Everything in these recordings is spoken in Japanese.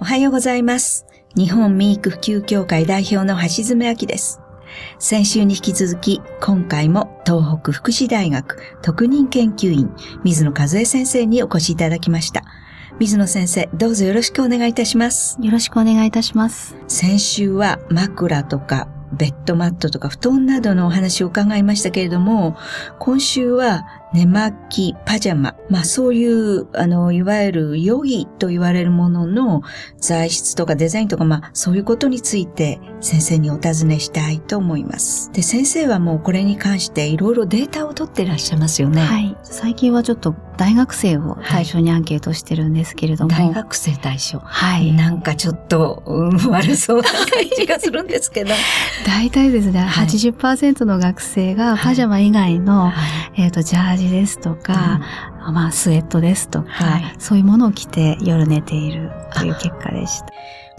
おはようございます。日本ミーク普及協会代表の橋爪明です。先週に引き続き、今回も東北福祉大学特任研究員、水野和恵先生にお越しいただきました。水野先生、どうぞよろしくお願いいたします。よろしくお願いいたします。先週は枕とかベッドマットとか布団などのお話を伺いましたけれども、今週は寝巻き、パジャマ、まあそういう、あの、いわゆる良いと言われるものの材質とかデザインとか、まあそういうことについて先生にお尋ねしたいと思います。で、先生はもうこれに関していろいろデータを取っていらっしゃいますよね。はい。最近はちょっと大学生を対象にアンケートしてるんですけれども。大学生対象。はい。なんかちょっと、うん悪そうな感じがするんですけど。大体ですね、はい80%の学生がはいパジャマ以外の、はいえっ、と、ジャージですとか、まあ、スウェットですとか、はいそういうものを着て夜寝ているという結果でした。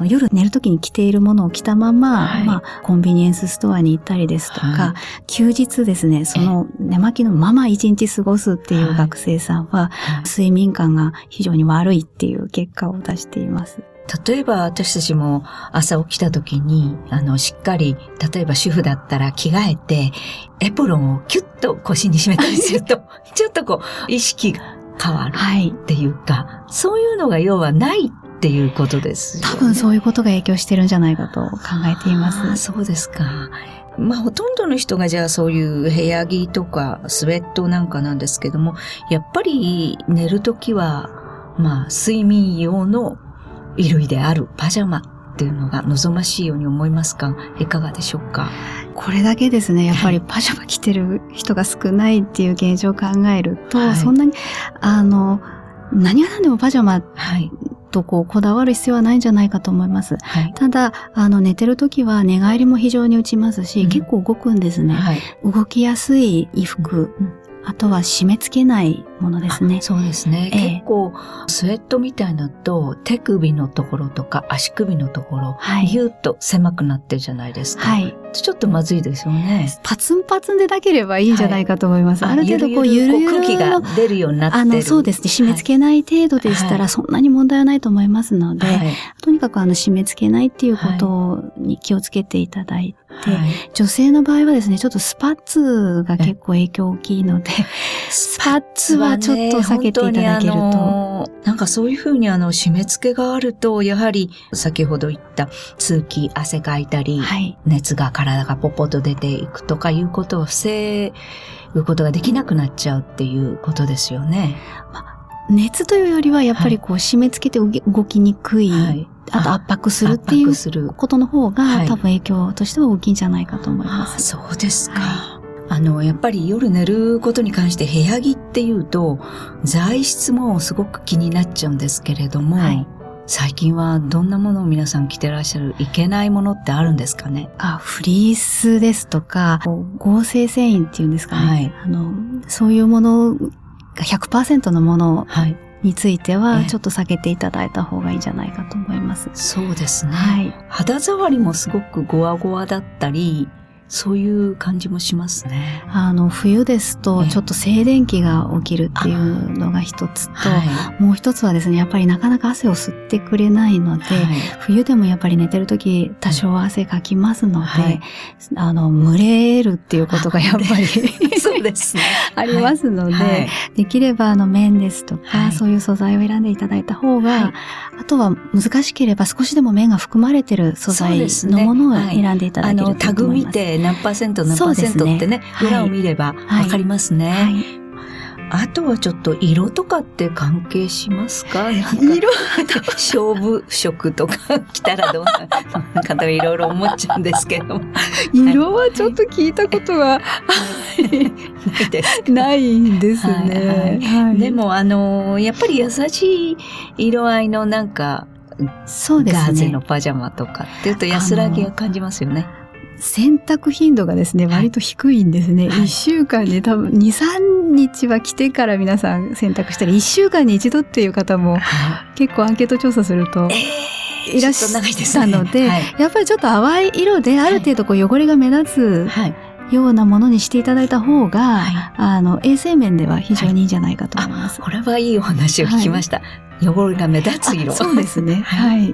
夜寝るときに着ているものを着たまま、はい。まあ、コンビニエンスストアに行ったりですとか、は休日ですね、その寝巻きのまま一日過ごすっていうはい。学生さんは、睡眠感が非常に悪いっていう結果を出しています。例えば私たちも朝起きた時に、あの、しっかり、例えば主婦だったら着替えて、エプロンをキュッと腰に締めたりすると、ちょっとこう、意識が変わるはい。っていうか、そういうのが要はないっていうことですよね、多分そういうことが影響してるんじゃないかと考えています。そうですか。まあ、ほとんどの人がじゃあそういう部屋着とかスウェットなんかなんですけども、やっぱり寝るときは、まあ、睡眠用の衣類であるパジャマっていうのが望ましいように思いますか？いかがでしょうか？これだけですね、やっぱりパジャマ着てる人が少ないっていう現状を考えると、はいそんなに、あの、何が何でもパジャマはい。とこうこだわる必要はないんじゃないかと思います。はい。ただ、あの、寝てる時は寝返りも非常に打ちますし、うん結構動くんですね。はい。動きやすい衣服、うんあとは締め付けないものですねあ。そうですね。ええ結構、スウェットみたいなのと、手首のところとか足首のところ、はいぎゅっと狭くなってるじゃないですか。はい。ちょっとまずいですよね。パツンパツンでなければいいんじゃないかと思います。ある程度こう、ゆるゆる空気がの出るようになってる。あの、そうですね。締め付けない程度でしたら、はいそんなに問題はないと思いますので、はい。とにかくあの、締め付けないっていうことに気をつけていただいて、はい女性の場合はですね、ちょっとスパッツが結構影響大きいので、スパッツはちょっと避けていただけると。のなんかそういうふうにあの、締め付けがあると、やはり、先ほど言った、通気、汗かいたり、はい。熱が体がポッポッと出ていくとかいうことを防ぐことができなくなっちゃうっていうことですよね。熱というよりは、やっぱりこう、締め付けて動きにくい。あと圧迫するっていう。ことの方が、はい多分影響としては大きいんじゃないかと思います。そうですか。はあの、やっぱり夜寝ることに関して部屋着っていうと、材質もすごく気になっちゃうんですけれども、はい最近はどんなものを皆さん着てらっしゃるいけないものってあるんですかね？あ、フリースですとか、合成繊維っていうんですかね。はいあの、そういうものが100%のものはい。についてえは、えちょっと避けていただいた方がいいんじゃないかと思います。そうですね。はい。肌触りもすごくゴワゴワだったり、そういう感じもしますね。あの、冬ですと、ええ。ちょっと静電気が起きるっていうのが一つと、はもう一つはですね、やっぱりなかなか汗を吸ってくれないので、い。はい。冬でもやっぱり寝てるとき多少汗かきますので、はい。あの、蒸れるっていうことがやっぱり そうですね。ありますので、はい。できればあの綿ですとか、はい。そういう素材を選んでいただいた方が、はい。あとは難しければ少しでも綿が含まれてる素材のものをはい。選んでいただけると思います。見て何パーセント何パーセントってね、ね裏を見ればはいわかりますね。はい。あとはちょっと色とかって関係しますか？色？勝負色とか着たらどうなのかといろいろ思っちゃうんですけども。色はちょっと聞いたことがないですないんですね。はいで、も、あのやっぱり優しい色合いのなんか、そうですねガーゼの。パジャマとかっていうと安らぎを感じますよね。洗濯頻度がですね、はい割と低いんですね。はい一週間に多分2、3日は着てから皆さん洗濯したり、一週間に一度っていう方も結構アンケート調査するとえいらっしゃったので、はい。やっぱりちょっと淡い色である程度こう汚れが目立はい。つようなものにしていただいた方が、はいあの、衛生面では非常にいいんじゃないかと思います。これはいいお話を聞きました。汚れが目立つ色。そうですね。はい。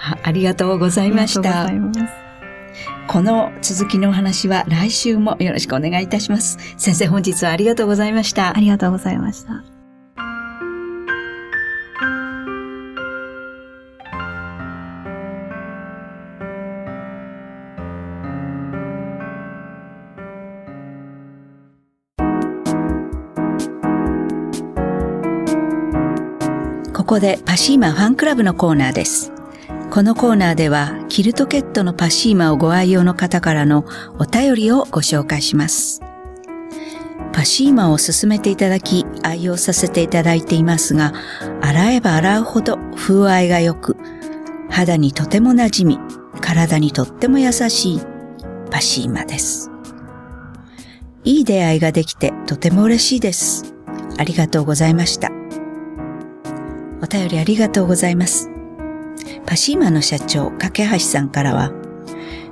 あありがとうございました。この続きのお話は来週もよろしくお願いいたします。先生本日はありがとうございましたあ。りがとうございました。ここでパシーマファンクラブのコーナーです。このコーナーでは、キルトケットのパシーマをご愛用の方からのお便りをご紹介します。パシーマを勧めていただき、愛用させていただいていますが、洗えば洗うほど風合いが良く、肌にとても馴染み、体にとっても優しいパシーマです。いい出会いができてとても嬉しいです。ありがとうございました。お便りありがとうございます。パシーマの社長、架橋さんからは、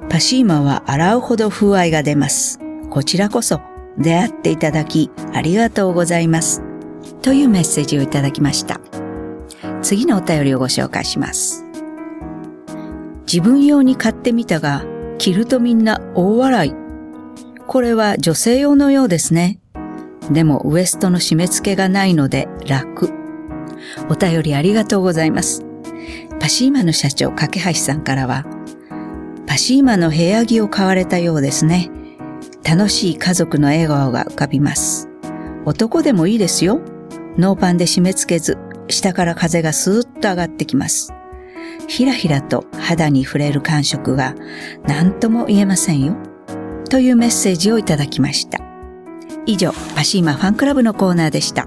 パシーマは洗うほど風合いが出ます。こちらこそ出会っていただきありがとうございます。というメッセージをいただきました。次のお便りをご紹介します。自分用に買ってみたが、着るとみんな大笑い。これは女性用のようですね。でもウエストの締め付けがないので楽。お便りありがとうございます。パシーマの社長、架橋さんからは、パシーマの部屋着を買われたようですね。楽しい家族の笑顔が浮かびます。男でもいいですよ。ノーパンで締め付けず、下から風がスーッと上がってきます。ひらひらと肌に触れる感触が何とも言えませんよ。というメッセージをいただきました。以上、パシーマファンクラブのコーナーでした。